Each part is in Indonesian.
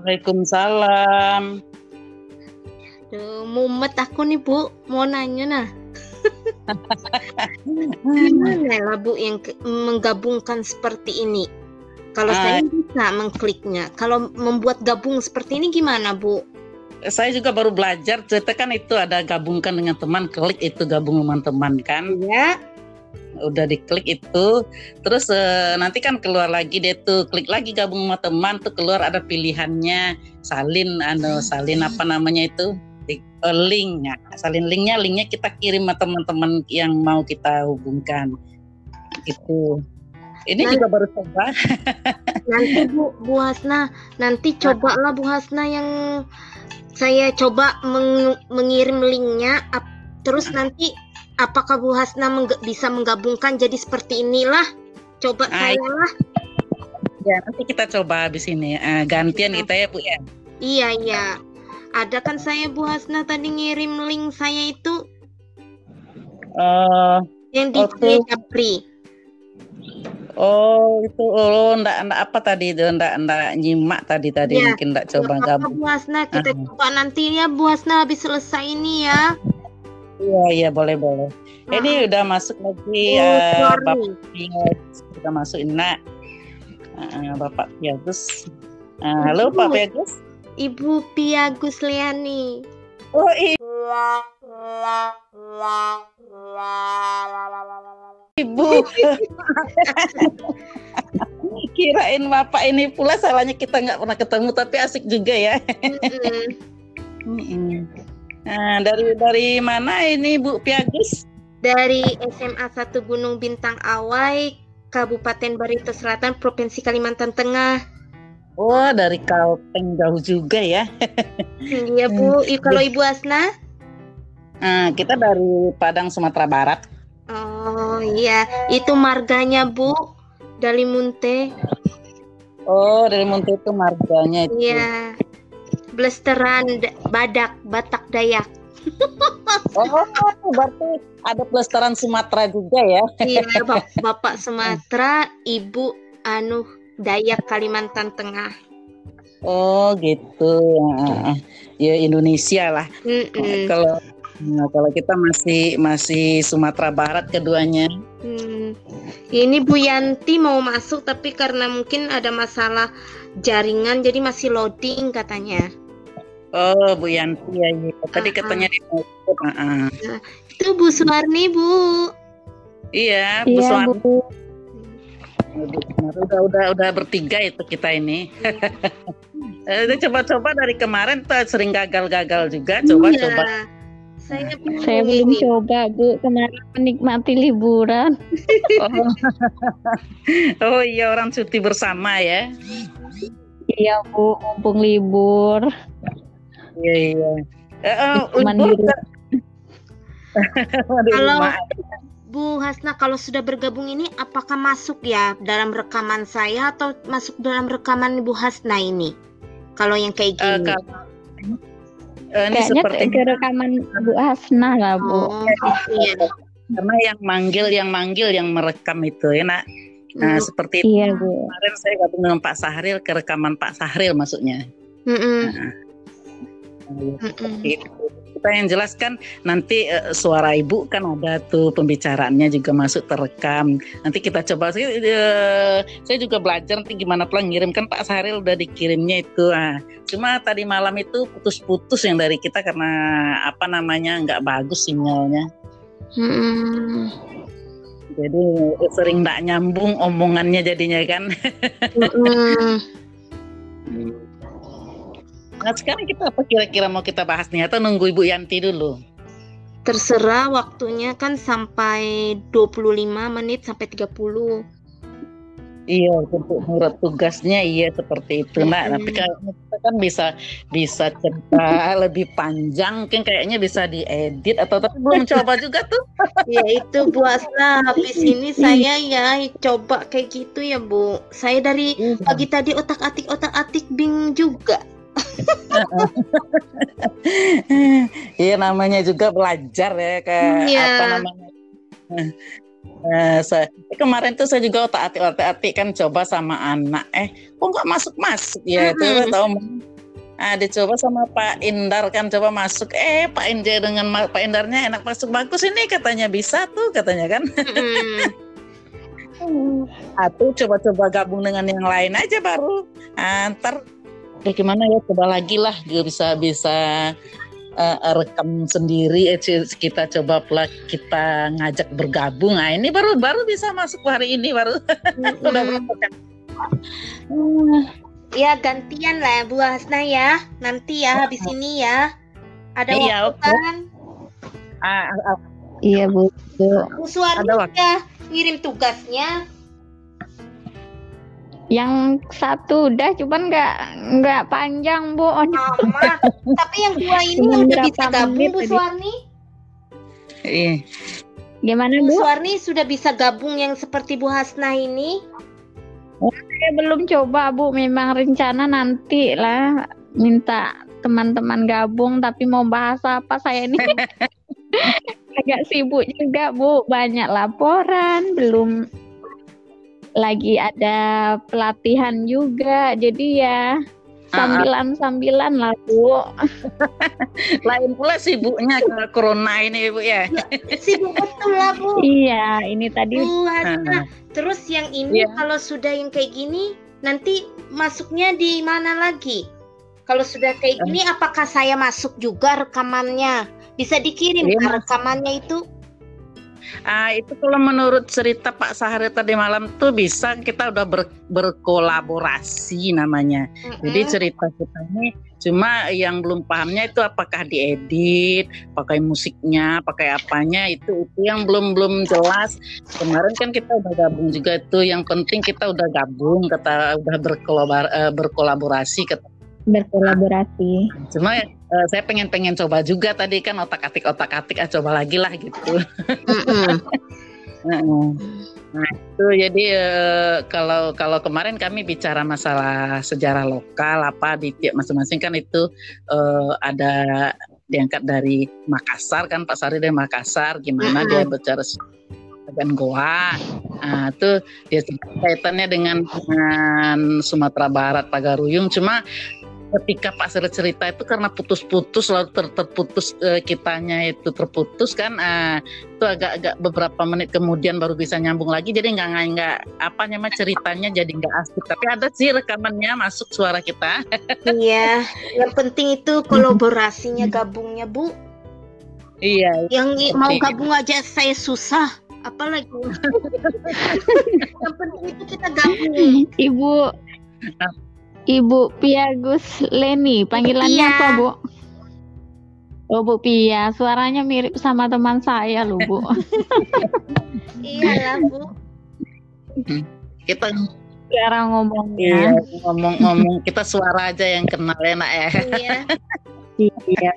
Waalaikumsalam. Duh, mumet aku nih Bu, mau nanya nah. Gimana lah Bu yang ke- menggabungkan seperti ini? Kalau Ah. saya bisa mengkliknya. Kalau membuat gabung seperti ini gimana Bu? Saya juga baru belajar. Cerita kan itu ada gabungkan dengan teman, klik itu gabung dengan teman kan. Ya, Udah diklik itu, terus eh, nanti kan keluar lagi deh tuh, klik lagi gabung sama teman tuh keluar ada pilihannya salin, anu salin apa namanya itu Di- eh, link, Nah, salin linknya, linknya kita kirim sama teman-teman yang mau kita hubungkan. Gitu. Ini Nah. juga baru coba. nanti Bu, Bu Hasna, nanti cobalah Bu Hasna yang saya coba meng- mengirim linknya, terus nanti apakah Bu Hasna mengg- bisa menggabungkan jadi seperti inilah? Coba saya lah. Ya, nanti kita coba habis ini. Eh, gantian kita ya, Bu ya. Iya iya. Ada kan saya Bu Hasna tadi ngirim link saya itu Eh, yang di Oke. Japri. oh, itu oh, ndak ndak apa tadi itu ndak ndak nyimak tadi tadi Ya, mungkin ndak coba gabung. Bu Hasna kita Ah. coba nanti ya Bu Hasna habis selesai ini ya. Iya, iya boleh boleh. Ini udah masuk lagi Oh, sorry. Bapak Piagus udah masuk nak. Eh, Bapak Piagus. Halo Ibu. Pak Piagus. Ibu Pia Gusliani. Oh iya Ibu. Kirain Bapak ini pula salahnya kita nggak pernah ketemu tapi asik juga ya. Mm-mm. Mm-mm. Nah, dari dari mana ini Bu Piagus? Dari SMA 1 Gunung Bintang Awai, Kabupaten Barito Selatan, Provinsi Kalimantan Tengah. Oh, dari Kalteng jauh juga ya. Iya Bu, I- kalau Ibu Asna? Nah, kita dari Padang Sumatera Barat. Oh iya, itu marganya Bu, dari Munte. Oh, dari Munti itu marganya itu. Iya, Blesteran D- Badak, Batak Dayak. Oh, berarti ada pelestaran Sumatera juga ya? Iya, bap- Bapak Sumatera, Ibu anu Dayak Kalimantan Tengah. Oh, gitu. Ya Indonesia lah. Mm-mm. Kalau nah, kalau kita masih masih Sumatera Barat keduanya. Hmm. Ini Bu Yanti mau masuk tapi karena mungkin ada masalah jaringan jadi masih loading katanya. Oh, Bu Yanti ya. ya. Tadi Ah, katanya di ah, ah. Itu Bu Suwarni Bu. Iya, Bu Iya, Suwarni. Bu. Udah udah udah bertiga itu kita ini. Eh, udah coba-coba dari kemarin tuh sering gagal-gagal juga. Coba-coba. Iya. Saya bingung Saya belum coba, Bu. Kemarin menikmati liburan. Oh. oh iya orang cuti bersama ya. Iya, Bu. Mumpung libur. Iya iya. Eh, oh, di rumah. Waduh, Kalau. Bu Hasna kalau sudah bergabung ini apakah masuk ya dalam rekaman saya atau masuk dalam rekaman Bu Hasna ini? Kalau yang kayak Eh, gini. kalau- eh, ini Kayaknya seperti ke, rekaman Bu Hasna lah, Bu. Oh, gitu ya. karena yang manggil yang manggil yang merekam itu ya nak. Nah Hmm. seperti itu. Iya, Bu. kemarin saya gabung dengan Pak Sahril ke rekaman Pak Sahril maksudnya. Mm-mm. Nah, Mm-mm. Gitu. Kita yang jelaskan nanti eh, suara ibu kan ada tuh pembicaraannya juga masuk terekam. Nanti kita coba sih. eh, saya juga belajar nanti gimana pula ngirim kan Pak Sahril udah dikirimnya itu. Ah, cuma tadi malam itu putus-putus yang dari kita karena apa namanya nggak bagus sinyalnya. Mm-mm. Jadi eh, sering nggak nyambung omongannya jadinya kan. Mm-mm. Nah sekarang kita apa kira-kira mau kita bahas nih atau nunggu Ibu Yanti dulu? Terserah waktunya kan sampai 25 menit sampai 30. Iya, untuk menurut tugasnya iya seperti itu, Nak. Mm-mm. Tapi kayaknya kita kan bisa bisa cerita lebih panjang, kan kayaknya bisa diedit atau tapi belum coba juga tuh. Ya itu Bu habis ini saya ya coba kayak gitu ya Bu. Saya dari pagi tadi otak-atik otak-atik bingung juga. Iya namanya juga belajar ya kayak Iya. apa namanya. Eh, saya, kemarin tuh saya juga otak atik otak atik kan coba sama anak eh kok nggak masuk masuk ya itu Mm-mm. tahu Ah, dicoba sama Pak Indar kan coba masuk. Eh, Pak Indar dengan Pak Indarnya enak masuk bagus ini katanya bisa tuh katanya kan. Mm-mm. Atau coba-coba gabung dengan yang lain aja baru. Ah, ntar ya gimana ya coba lagi lah juga bisa bisa eh, rekam sendiri eh, kita coba pula kita ngajak bergabung. Nah, ini baru baru bisa masuk hari ini baru. Udah kan? Ya gantian lah Bu Hasna ya. Nanti ya habis ini ya. Ada Iya, waktu kan? Ah, ah, Iya bu. Bu waktu. udah ngirim tugasnya. Yang satu udah, cuman nggak nggak panjang bu. Sama. Tapi yang dua ini Cuman udah bisa gabung Bu? Suwarni. iya. Gimana Bu bu? Suwarni sudah bisa gabung yang seperti Bu Hasna ini. Saya belum coba bu. Memang rencana nanti lah minta teman-teman gabung. Tapi mau bahas apa saya ini? Agak sibuk juga bu. Banyak laporan. Belum lagi ada pelatihan juga. Jadi ya sambilan-sambilan lah bu. Lain pula sibuknya karena corona ini Ibu ya. Sibuk betul lah Bu. Iya, ini tadi Bu Hasna. Ah, Terus yang ini Iya. kalau sudah yang kayak gini nanti masuknya di mana lagi? Kalau sudah kayak gini apakah saya masuk juga rekamannya? Bisa dikirim Mas. rekamannya itu? Ah, itu kalau menurut cerita Pak Sahari tadi malam tuh bisa kita udah ber- berkolaborasi namanya. Jadi Mm-mm. cerita kita ini cuma yang belum pahamnya itu apakah diedit, pakai musiknya, pakai apanya itu itu yang belum belum jelas. Kemarin kan kita udah gabung juga itu. Yang penting kita udah gabung, kata udah eh, berkolaborasi. Kata. berkolaborasi. Cuma eh, saya pengen pengen coba juga tadi kan otak atik otak atik ah coba lagi lah gitu. Nah itu jadi eh, kalau kalau kemarin kami bicara masalah sejarah lokal apa di tiap masing-masing kan itu eh, ada diangkat dari Makassar kan Pak Sari dari Makassar gimana dia bicara dan Goa. Nah itu dia kaitannya dengan, dengan Sumatera Barat Pagaruyung cuma ketika Pak Sari cerita itu karena putus-putus lalu ter- terputus eh, kitanya itu terputus kan ah, itu agak-agak beberapa menit kemudian baru bisa nyambung lagi jadi nggak nggak- nggak apa namanya ceritanya jadi nggak asik tapi ada sih rekamannya masuk suara kita Iya, yang penting itu kolaborasinya gabungnya Bu. iya Yang mau gabung aja saya susah. Apalagi yang penting itu kita gabung. Ibu Ibu Piagus Leni, panggilannya Pia. apa, Bu? Oh, Bu Pia, suaranya mirip sama teman saya loh, Bu. Iyalah Bu. kita Cara iya, ngomongnya. ngomong-ngomong kita suara aja yang kenal enak ya Iya. Iya.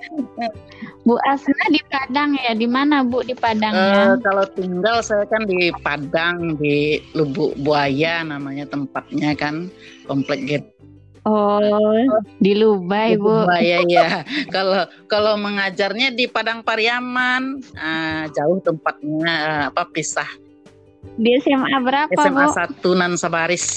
Bu Asna di Padang ya? Di mana, Bu, di Eh, Padangnya? kalau tinggal saya kan di Padang di Lubuk Buaya namanya tempatnya kan komplek Get Oh, di Lubai, Bu. Buaya ya. Kalau kalau mengajarnya di Padang Pariaman, ah, jauh tempatnya ah, apa pisah Di SMA berapa, SMA Bu? 1 Nan Sabaris.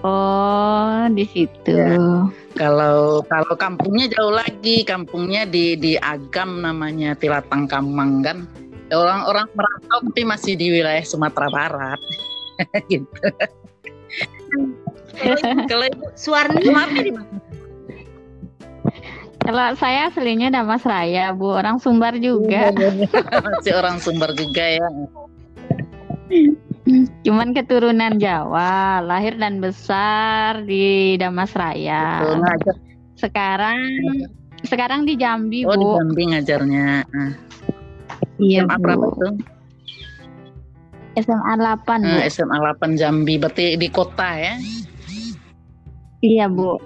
Oh, di situ. Ya. Kalau kalau kampungnya jauh lagi, kampungnya di di Agam namanya Tilatang Kamang kan. Orang-orang merantau tapi masih di wilayah Sumatera Barat. gitu. Kalau ibu Suwarni di mana? Kalau saya aslinya Damas Raya, Bu. Orang Sumbar juga. Masih orang Sumber juga ya. Cuman keturunan Jawa, lahir dan besar di Damas Raya. Sekarang sekarang di Jambi, Oh di Bu. Jambi ngajarnya. Nah, Iya, SMA berapa Bu. tuh? SMA 8, Bu. Eh, SMA 8 Jambi, berarti di kota ya? Iya, Bu.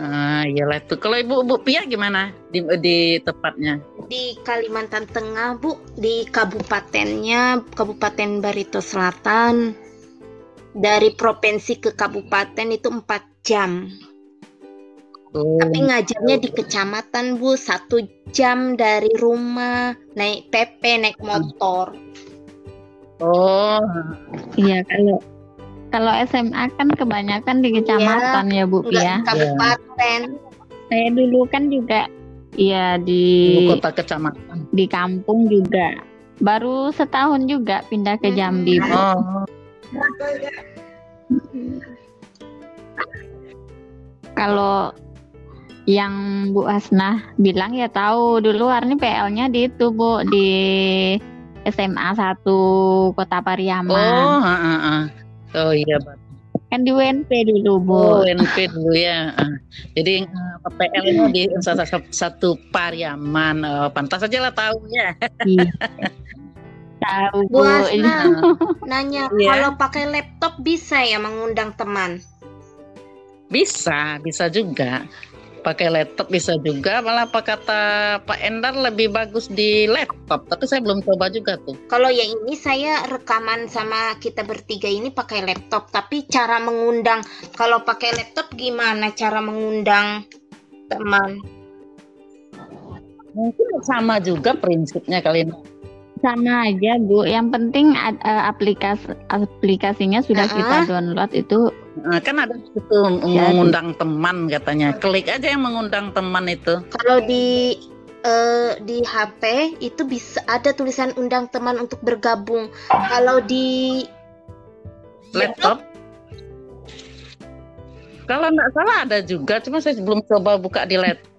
Ah, iyalah itu. Kalau Ibu Bu Pia gimana di di tepatnya? di Kalimantan Tengah Bu, di kabupatennya Kabupaten Barito Selatan. Dari provinsi ke kabupaten itu 4 jam. Oh, Tapi ngajarnya di kecamatan Bu, satu jam dari rumah, naik PP, naik motor. oh, Iya, kalau Kalau SMA kan kebanyakan di kecamatan ya, Bu Enggak ya. kabupaten. Saya dulu kan juga ya di Ibu kota kecamatan. di kampung juga. Baru setahun juga pindah ke Jambi, Bu. Oh, Kalau yang Bu Hasnah bilang ya tahu dulu Warni PL-nya di itu Bu di SMA 1 Kota Pariaman. oh, ah, ah, ah. Oh iya, Pak. Kan di UNP dulu Bu. Oh, NP dulu ya. Ah. Jadi eh, PPL ini di satu, satu Pariaman. Oh, pantas aja lah tahu ya. Iya. tahu Bu. Bu Hasna Ah. nanya Iya. kalau pakai laptop bisa ya mengundang teman. Bisa, bisa juga. Pakai laptop bisa juga. Malah apa kata Pak Endar lebih bagus di laptop. Tapi saya belum coba juga tuh. Kalau yang ini saya rekaman sama kita bertiga ini pakai laptop, tapi cara mengundang kalau pakai laptop gimana cara mengundang teman? Mungkin sama juga prinsipnya kali ini. Sama aja Bu. Yang penting eh, aplikasi aplikasinya sudah Ah. kita download itu Kan ada itu mengundang teman katanya. Klik aja yang mengundang teman itu. Kalau di eh, di HP itu bisa ada tulisan undang teman untuk bergabung. Kalau di Laptop. Kalau nggak salah ada juga, cuma saya belum coba buka di laptop.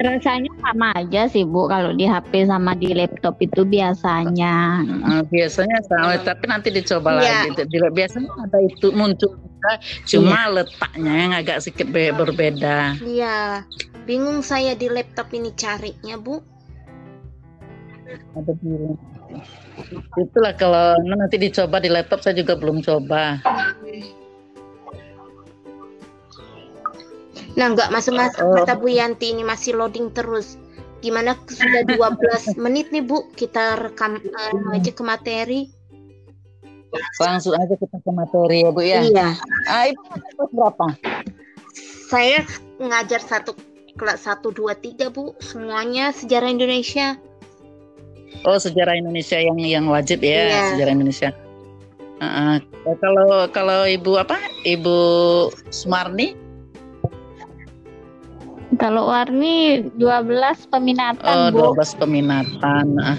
Rasanya sama aja sih Bu. Kalau di HP sama di laptop itu biasanya. Eh, biasanya sama, tapi nanti dicoba Iya. lagi. Biasanya ada itu muncul juga, cuma letaknya yang agak sedikit be- berbeda. Iya, bingung saya di laptop ini carinya, Bu. Ada di Itulah kalau nanti dicoba di laptop saya juga belum coba. Nah, nggak masuk-masuk Oh. kata Bu Yanti ini masih loading terus. Gimana sudah 12 menit nih, Bu? Kita rekam eh, aja ke materi. Langsung aja kita ke materi ya Bu ya. Iya. Ah, Ibu berapa? Saya ngajar satu kelas 1 2 3, Bu. Semuanya sejarah Indonesia. Oh sejarah Indonesia yang yang wajib ya Iya. sejarah Indonesia. Ah, ah. kalau kalau ibu apa? Ibu Sumarni? Kalau Warni 12 peminatan Oh Bu. 12 peminatan. Ah.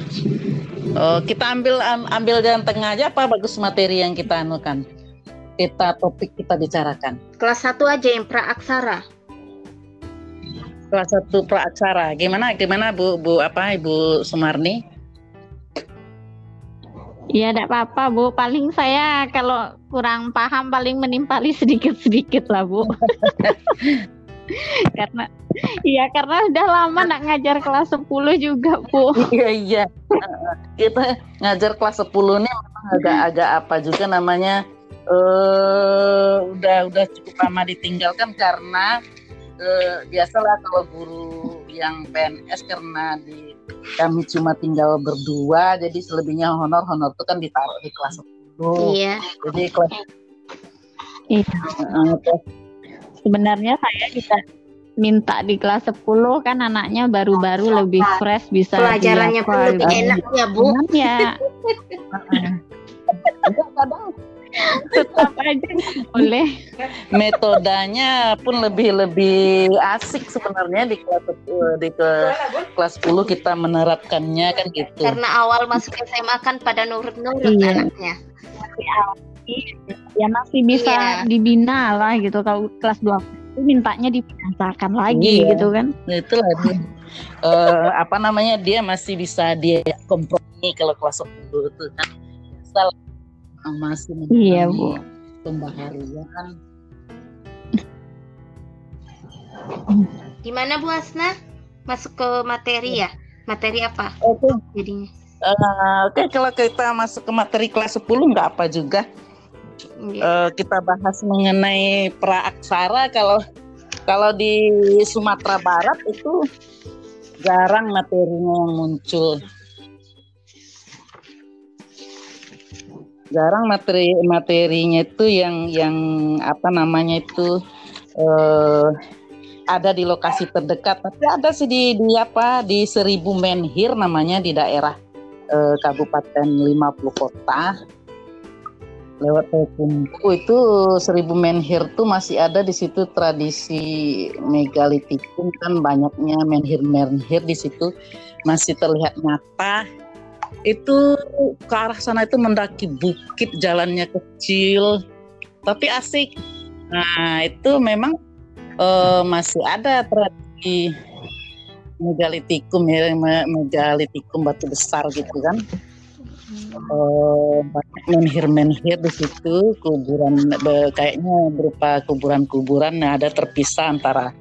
Oh kita ambil am- ambil jalan tengah aja apa bagus materi yang kita anukan? Kita topik kita bicarakan. Kelas 1 aja yang praaksara. Kelas satu praaksara. Gimana gimana Bu Bu apa Ibu Sumarni? Iya, tidak apa-apa Bu. Paling saya kalau kurang paham paling menimpali sedikit-sedikit lah Bu. karena iya karena udah lama nak ngajar kelas 10 juga Bu. Iya iya. Kita ngajar kelas 10 nih memang agak-agak apa juga namanya eh udah udah cukup lama ditinggalkan karena eh, biasalah kalau guru yang PNS karena di kami cuma tinggal berdua jadi selebihnya honor honor itu kan ditaruh di kelas 10 Iya. jadi kelas Iya. kelas Sebenarnya saya bisa minta di kelas 10 kan anaknya baru-baru lebih fresh bisa Pelajarannya pun lebih lebih- enak ya, Bu. Ya tetap aja boleh. metodenya pun lebih lebih asik sebenarnya di kelas di ke kelas 10 kita menerapkannya kan gitu. Karena awal masuk SMA kan pada nurut-nurut Iya. anaknya. Ya masih bisa Iya. dibina lah gitu kalau kelas 2 itu mintanya dibiasakan lagi Iya. gitu kan. Itulah dia. Eh, apa namanya dia masih bisa dia kompromi kalau kelas 10 itu kan Misal, eh, masih Iya, Bu. pembaharian Gimana Bu Asna? Masuk ke materi ya? Materi apa oke jadinya? eh, oke kalau kita masuk ke materi kelas 10 nggak apa juga Eh, kita bahas mengenai praaksara. Kalau kalau di Sumatera Barat itu jarang materinya yang muncul. Jarang materi materinya itu yang yang apa namanya itu eh, ada di lokasi terdekat, tapi ada sih di, di apa di Seribu Menhir namanya di daerah eh, Kabupaten 50 Kota lewat Payakumbuh itu seribu menhir tuh masih ada di situ tradisi megalitikum kan banyaknya menhir-menhir di situ. Masih terlihat nyata. Itu ke arah sana itu mendaki bukit jalannya kecil tapi asik. Nah itu memang uh, masih ada tradisi megalitikum ya megalitikum batu besar gitu kan uh, banyak menhir-menhir di situ kuburan kayaknya berupa kuburan-kuburan yang ada terpisah antara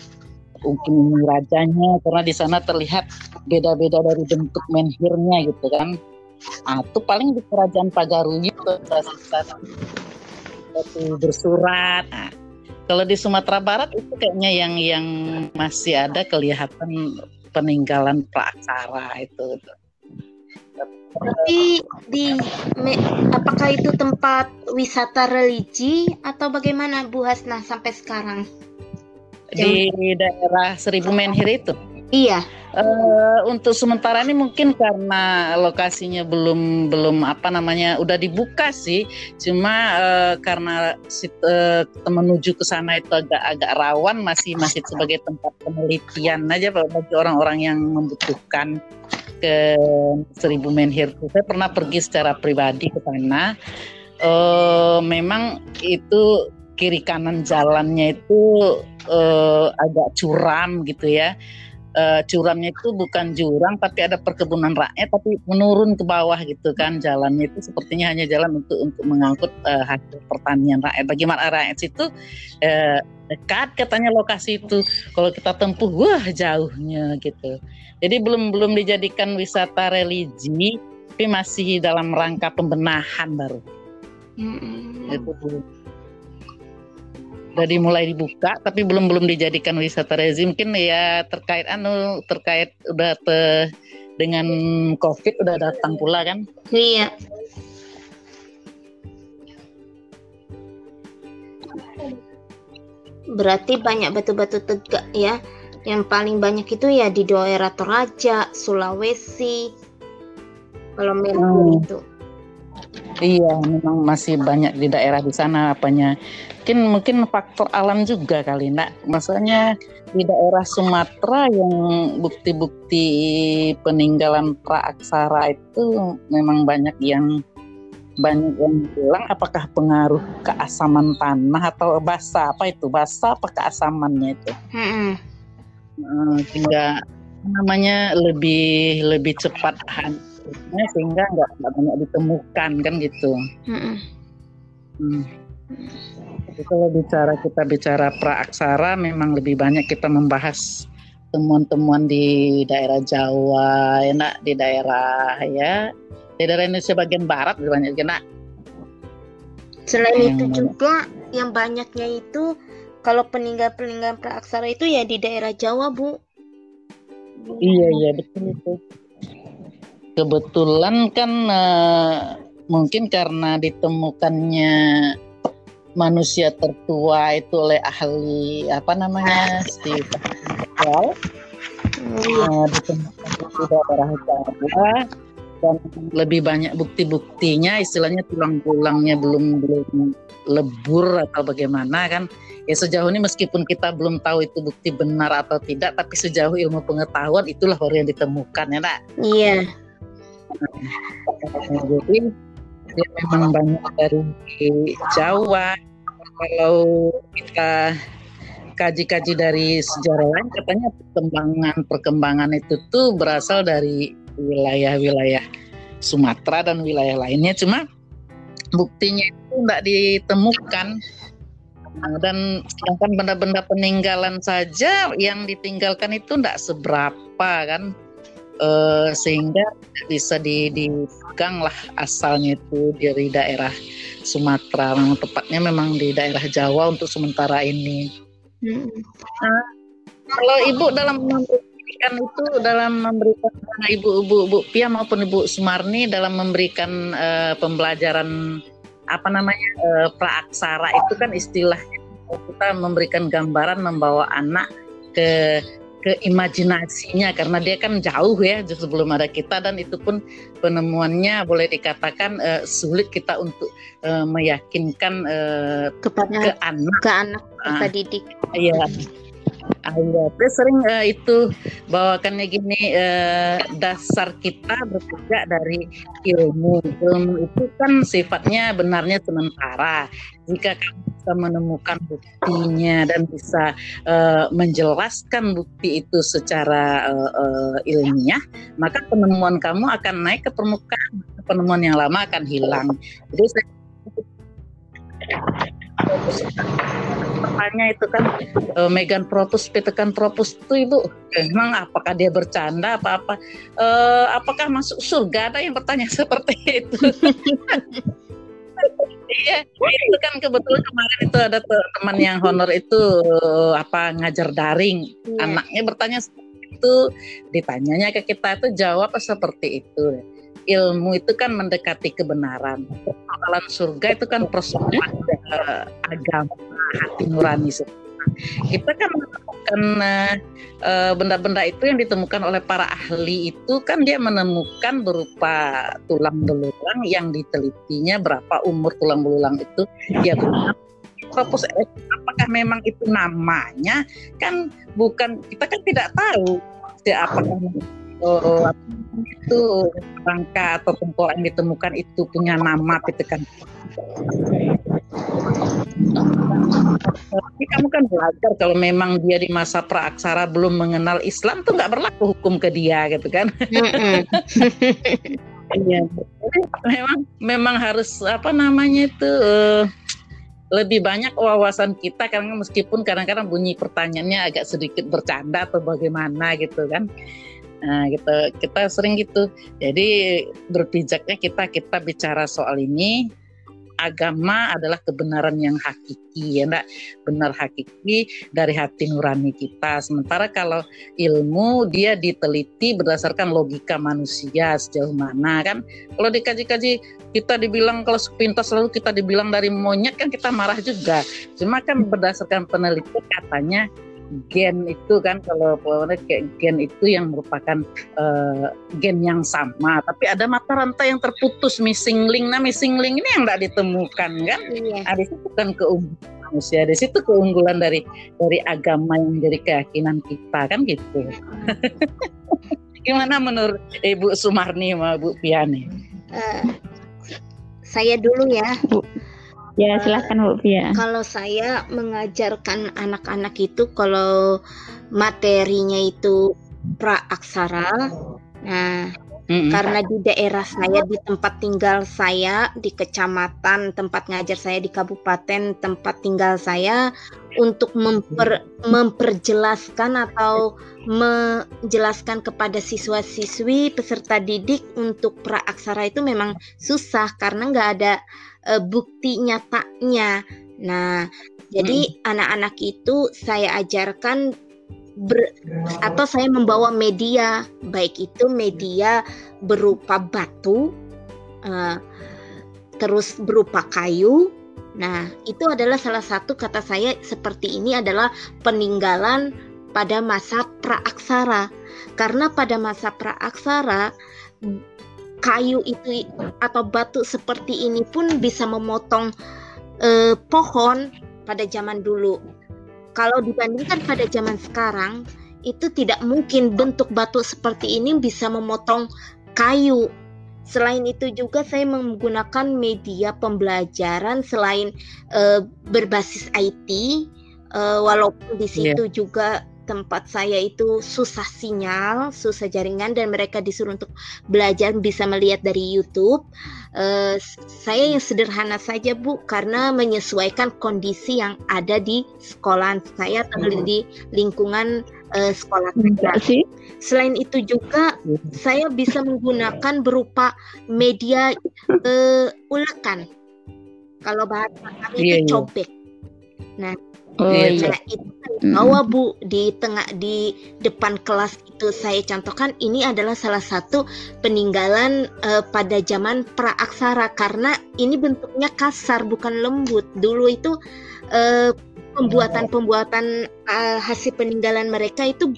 mungkin rajanya karena di sana terlihat beda-beda dari bentuk menhirnya gitu kan. Nah, itu paling di kerajaan Pagaruyu itu bersurat. Nah, kalau di Sumatera Barat itu kayaknya yang yang masih ada kelihatan peninggalan praaksara itu. Tapi di me, apakah itu tempat wisata religi atau bagaimana Bu Hasna sampai sekarang? Di daerah Seribu Menhir itu. Iya. Uh, untuk sementara ini mungkin karena lokasinya belum belum apa namanya udah dibuka sih, cuma uh, karena uh, menuju ke sana itu agak agak rawan masih masih sebagai tempat penelitian aja bagi orang-orang yang membutuhkan ke Seribu Menhir. Saya pernah pergi secara pribadi ke sana. Uh, memang itu kiri kanan jalannya itu uh, agak curam gitu ya uh, curamnya itu bukan jurang tapi ada perkebunan rakyat tapi menurun ke bawah gitu kan jalannya itu sepertinya hanya jalan untuk untuk mengangkut uh, hasil pertanian rakyat. Bagaimana rakyat itu uh, dekat katanya lokasi itu. Kalau kita tempuh wah jauhnya gitu. Jadi belum belum dijadikan wisata religi tapi masih dalam rangka pembenahan baru. Mm -hmm. Itu dari mulai dibuka tapi belum belum dijadikan wisata rezim. Mungkin ya terkait anu terkait udah te, dengan covid udah datang pula kan? Iya. Berarti banyak batu-batu tegak ya. Yang paling banyak itu ya di daerah Toraja Sulawesi kalau hmm. itu Iya, memang masih banyak di daerah di sana apanya. Mungkin mungkin faktor alam juga kali, nak. Maksudnya di daerah Sumatera yang bukti-bukti peninggalan praaksara itu memang banyak yang banyak yang bilang apakah pengaruh keasaman tanah atau basa apa itu basa apa keasamannya itu hmm. sehingga namanya lebih lebih cepat sehingga nggak banyak ditemukan kan gitu. Mm Hmm. Jadi kalau bicara kita bicara praaksara memang lebih banyak kita membahas temuan-temuan di daerah Jawa, enak di daerah ya di daerah Indonesia bagian barat lebih banyak kena. Selain yang itu banyak. juga yang banyaknya itu kalau peninggalan-peninggalan praaksara itu ya di daerah Jawa, Bu. Iya, iya betul itu kebetulan kan uh, mungkin karena ditemukannya manusia tertua itu oleh ahli apa namanya Steve Well, uh, ditemukan di daerah Jawa dan lebih banyak bukti-buktinya istilahnya tulang-tulangnya belum belum lebur atau bagaimana kan. Ya sejauh ini meskipun kita belum tahu itu bukti benar atau tidak tapi sejauh ilmu pengetahuan itulah baru yang ditemukan ya nak. Iya jadi dia memang banyak dari Jawa. Kalau kita kaji-kaji dari sejarah lain katanya perkembangan perkembangan itu tuh berasal dari wilayah-wilayah Sumatera dan wilayah lainnya. Cuma buktinya itu tidak ditemukan. Dan sedangkan benda-benda peninggalan saja yang ditinggalkan itu tidak seberapa kan uh, sehingga bisa dipegang lah asalnya itu dari daerah Sumatera memang tepatnya memang di daerah Jawa untuk sementara ini. Hmm. Nah, kalau ibu dalam memberikan itu dalam memberikan ibu ibu ibu Pia maupun ibu Sumarni dalam memberikan uh, pembelajaran apa namanya uh, praaksara itu kan istilahnya kita memberikan gambaran membawa anak ke ke imajinasinya karena dia kan jauh ya sebelum ada kita dan itu pun penemuannya boleh dikatakan uh, sulit kita untuk uh, meyakinkan uh, kepada ke anak ke anak kita Ah. didik. Iya. Iya, saya sering eh, itu bawakannya gini eh, dasar kita bekerja dari ilmu. Ilmu itu kan sifatnya benarnya sementara. Jika kamu bisa menemukan buktinya dan bisa eh, menjelaskan bukti itu secara eh, eh, ilmiah, maka penemuan kamu akan naik ke permukaan. Penemuan yang lama akan hilang. Jadi saya pertanyaan itu kan eh, Megan Propus, Peterkan Propus itu ibu emang apakah dia bercanda apa apa Eh, apakah masuk surga ada yang bertanya seperti itu iya itu kan kebetulan kemarin itu ada te- teman yang honor itu apa ngajar daring Iya. anaknya bertanya itu ditanyanya ke kita itu jawab seperti itu ilmu itu kan mendekati kebenaran persoalan surga itu kan persoalan eh, agama hati nurani. Kita kan menemukan eh, benda-benda itu yang ditemukan oleh para ahli itu kan dia menemukan berupa tulang belulang yang ditelitinya berapa umur tulang belulang itu benar. Corpus erectus, apakah memang itu namanya kan bukan kita kan tidak tahu ya, apakah oh, itu rangka atau tengkorak yang ditemukan itu punya nama gitu kan tapi kamu kan belajar kalau memang dia di masa praaksara belum mengenal Islam tuh nggak berlaku hukum ke dia gitu kan. Iya. Memang memang harus apa namanya itu eh, lebih banyak wawasan kita karena meskipun kadang-kadang bunyi pertanyaannya agak sedikit bercanda atau bagaimana gitu kan. Nah, gitu kita sering gitu. Jadi berpijaknya kita kita bicara soal ini agama adalah kebenaran yang hakiki ya enggak benar hakiki dari hati nurani kita. Sementara kalau ilmu dia diteliti berdasarkan logika manusia sejauh mana kan? Kalau dikaji-kaji kita dibilang kalau sepintas lalu kita dibilang dari monyet kan kita marah juga. Cuma kan berdasarkan penelitian katanya gen itu kan kalau pokoknya kayak gen itu yang merupakan eh, gen yang sama. Tapi ada mata rantai yang terputus missing link. Nah missing link ini yang tidak ditemukan kan? Iya. ada situ kan keunggulan manusia. Di situ keunggulan dari dari agama yang menjadi keyakinan kita kan gitu. Gimana menurut Ibu Sumarni sama Bu Piani? Eh, saya dulu ya. Ya, silahkan Bu Pia. Kalau saya mengajarkan anak-anak itu kalau materinya itu praaksara. Nah, Karena di daerah saya di tempat tinggal saya di kecamatan tempat ngajar saya di kabupaten tempat tinggal saya untuk memper, memperjelaskan atau menjelaskan kepada siswa-siswi peserta didik untuk praaksara itu memang susah karena nggak ada eh, bukti nyatanya. Nah, jadi anak-anak itu saya ajarkan ber- atau saya membawa media, baik itu media berupa batu, eh, terus berupa kayu. Nah, itu adalah salah satu kata saya seperti ini adalah peninggalan pada masa praaksara. Karena pada masa praaksara kayu itu atau batu seperti ini pun bisa memotong eh, pohon pada zaman dulu. Kalau dibandingkan pada zaman sekarang, itu tidak mungkin bentuk batu seperti ini bisa memotong kayu. Selain itu juga saya menggunakan media pembelajaran selain eh, berbasis IT, eh, walaupun di situ juga tempat saya itu susah sinyal, susah jaringan dan mereka disuruh untuk belajar bisa melihat dari YouTube. Eh, saya yang sederhana saja Bu karena menyesuaikan kondisi yang ada di sekolah saya atau di lingkungan eh, sekolah saya. Sih? Selain itu juga saya bisa menggunakan berupa media eh, ulekan. Kalau bahasa kami Iya, itu iya. cobek. Oh Iya, iya. Nah, itu bawa Bu di tengah di depan kelas itu saya contohkan ini adalah salah satu peninggalan eh, pada zaman praaksara. Karena ini bentuknya kasar bukan lembut. Dulu itu eh, pembuatan-pembuatan eh, hasil peninggalan mereka itu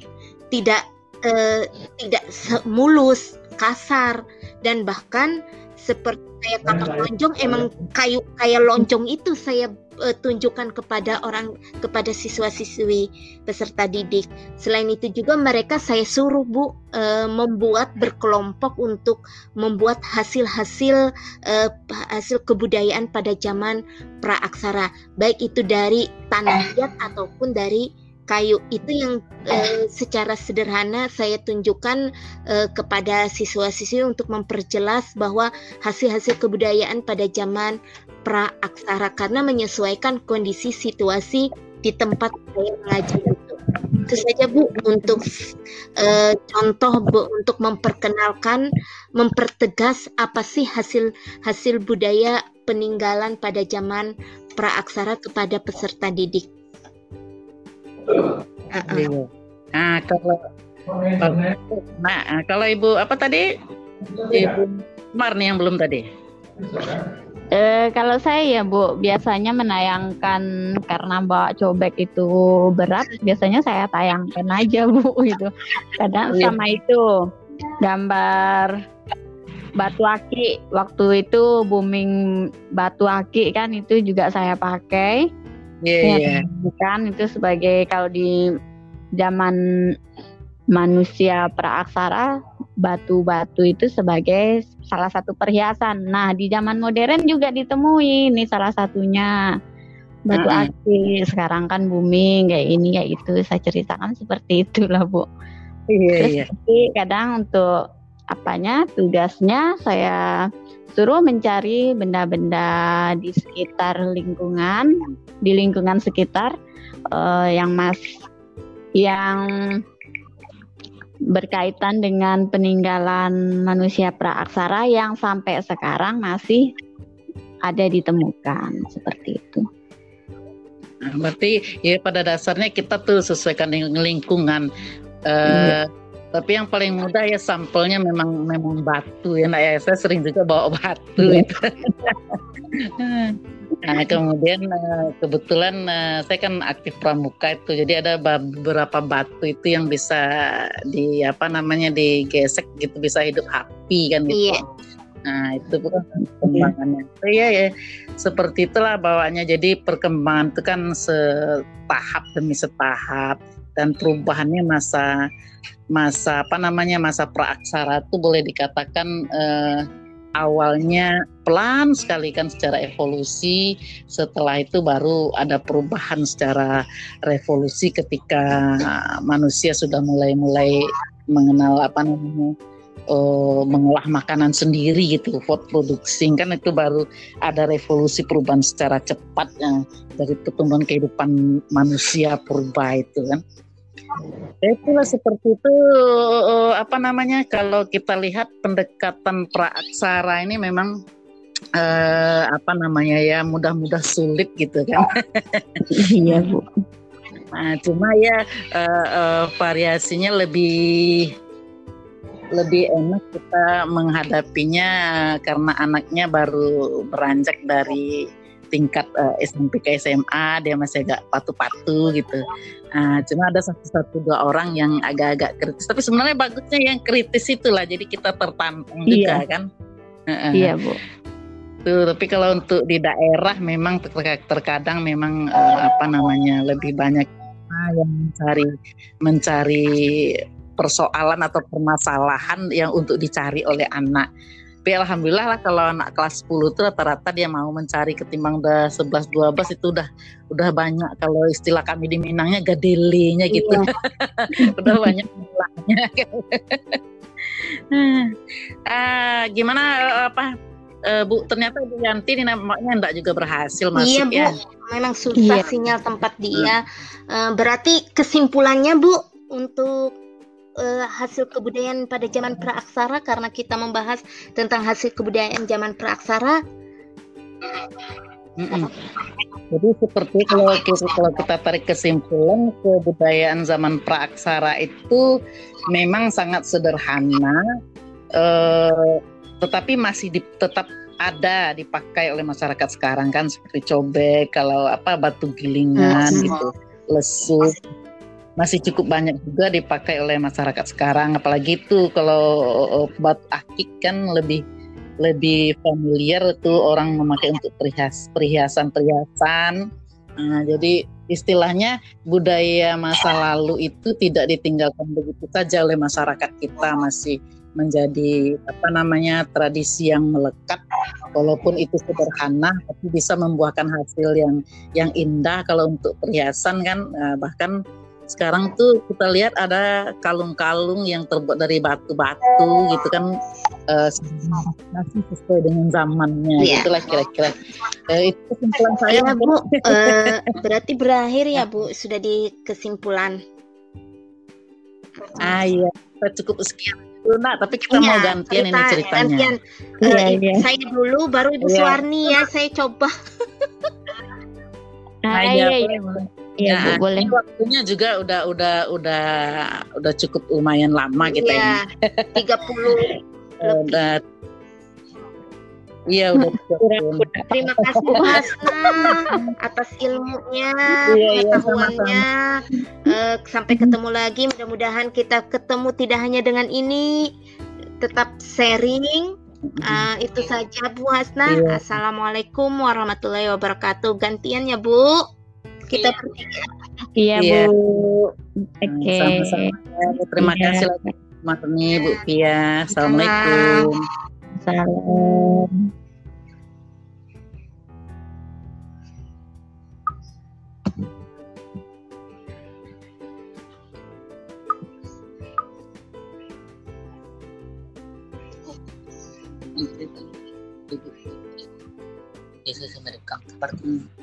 tidak uh, tidak mulus, kasar. Dan bahkan seperti saya tapak lonjong emang kayu kayak lonjong itu saya uh, tunjukkan kepada orang kepada siswa-siswi peserta didik. Selain itu juga mereka saya suruh Bu uh, membuat berkelompok untuk membuat hasil-hasil uh, hasil kebudayaan pada zaman praaksara, baik itu dari tanah liat ataupun dari kayu itu yang eh, secara sederhana saya tunjukkan eh, kepada siswa-siswi untuk memperjelas bahwa hasil-hasil kebudayaan pada zaman pra-aksara karena menyesuaikan kondisi situasi di tempat saya mengajar itu. Itu saja Bu untuk uh, contoh Bu untuk memperkenalkan, mempertegas apa sih hasil hasil budaya peninggalan pada zaman pra-aksara kepada peserta didik. Uh -uh. Nah, kalau nah, kalau Ibu apa tadi? Ibu Mar nih yang belum tadi. Eh, kalau saya ya Bu, biasanya menayangkan karena bawa cobek itu berat, biasanya saya tayangkan aja Bu itu. Kadang iya. sama itu gambar batu aki waktu itu booming batu aki kan itu juga saya pakai. Iya. Yeah, yeah. Kan itu sebagai kalau di zaman manusia praaksara batu-batu itu sebagai salah satu perhiasan. Nah, di zaman modern juga ditemui ini salah satunya batu uh -huh. akik. Sekarang kan booming kayak ini kayak itu. Saya ceritakan seperti itulah, Bu. Iya, Terus iya. Tapi kadang untuk apanya tugasnya saya suruh mencari benda-benda di sekitar lingkungan, di lingkungan sekitar uh, yang mas yang berkaitan dengan peninggalan manusia praaksara yang sampai sekarang masih ada ditemukan seperti itu. Nah, berarti ya pada dasarnya kita tuh sesuaikan dengan lingkungan. Uh, Tapi yang paling mudah ya sampelnya memang memang batu ya, nah ya saya sering juga bawa batu iya. itu. Nah, kemudian eh, kebetulan eh, saya kan aktif pramuka itu, jadi ada beberapa batu itu yang bisa di apa namanya digesek gitu, bisa hidup api kan gitu. Iya. Nah, itu bukan perkembangannya. Iya. iya ya, seperti itulah bawaannya. Jadi perkembangan itu kan setahap demi setahap dan perubahannya masa masa apa namanya masa praaksara itu boleh dikatakan eh, awalnya pelan sekali kan secara evolusi. Setelah itu baru ada perubahan secara revolusi ketika manusia sudah mulai-mulai mengenal apa namanya uh, mengolah makanan sendiri gitu food producing. Kan itu baru ada revolusi perubahan secara cepat ya, dari pertumbuhan kehidupan manusia purba itu kan. Itulah seperti itu eh, apa namanya kalau kita lihat pendekatan praaksara ini memang eh, apa namanya ya mudah-mudah sulit gitu kan. iya bu. Nah cuma ya eh, eh, variasinya lebih lebih enak kita menghadapinya karena anaknya baru beranjak dari tingkat uh, SMP ke SMA dia masih agak patu-patu gitu. Nah, cuma ada satu-satu dua orang yang agak-agak kritis. Tapi sebenarnya bagusnya yang kritis itulah. Jadi kita tertantang iya. juga kan. Iya bu. Tuh, tapi kalau untuk di daerah memang terkadang memang uh, apa namanya lebih banyak yang mencari mencari persoalan atau permasalahan yang untuk dicari oleh anak tapi alhamdulillah lah kalau anak kelas 10 itu rata-rata dia mau mencari ketimbang udah 11 12 itu udah udah banyak kalau istilah kami di Minangnya gadelenya gitu. Iya. udah banyak mulanya. ah, gimana apa uh, Bu ternyata Bu Yanti ini namanya enggak juga berhasil masuk iya, Bu. ya. Memang susah iya. sinyal tempat dia. Hmm. Uh, berarti kesimpulannya Bu untuk uh, hasil kebudayaan pada zaman praaksara karena kita membahas tentang hasil kebudayaan zaman praaksara. Mm -mm. Jadi seperti kalau kita, kalau kita tarik kesimpulan kebudayaan zaman praaksara itu memang sangat sederhana, uh, tetapi masih di, tetap ada dipakai oleh masyarakat sekarang kan seperti cobek, kalau apa batu gilingan gitu, lesuk masih cukup banyak juga dipakai oleh masyarakat sekarang apalagi itu kalau batu akik kan lebih lebih familiar tuh orang memakai untuk perhias perhiasan perhiasan nah, jadi istilahnya budaya masa lalu itu tidak ditinggalkan begitu saja oleh masyarakat kita masih menjadi apa namanya tradisi yang melekat. Walaupun itu sederhana tapi bisa membuahkan hasil yang yang indah. Kalau untuk perhiasan kan eh, bahkan sekarang tuh kita lihat ada kalung-kalung yang terbuat dari batu-batu gitu kan uh, masih sesuai dengan zamannya. Yeah. itulah kira-kira. Uh, itu kesimpulan saya. Ya, bu uh, berarti berakhir ya bu sudah di kesimpulan. Ah iya. Cukup sekian dulu nak tapi kita iya, mau gantian cerita, ini ceritanya gantian. Uh, iya, iya. saya dulu baru ibu iya. Suwarni ya saya coba ah, iya, iya, iya. Iya, nah, Bu, boleh. Waktunya juga udah udah udah udah cukup lumayan lama kita iya, ini. 30 udah Iya udah. Terima kasih Bu Hasna atas ilmunya, iya, pengetahuannya. Iya, uh, sampai ketemu lagi. Mudah-mudahan kita ketemu tidak hanya dengan ini, tetap sharing. Uh, itu saja Bu Hasna. Iya. Assalamualaikum warahmatullahi wabarakatuh. Gantian ya Bu kita bertiga. Iya, iya, Bu. Oke. Okay. Sama-sama. Terima iya. kasih lagi Mas Bu Pia. Assalamualaikum. Salam. pensar. Eso se.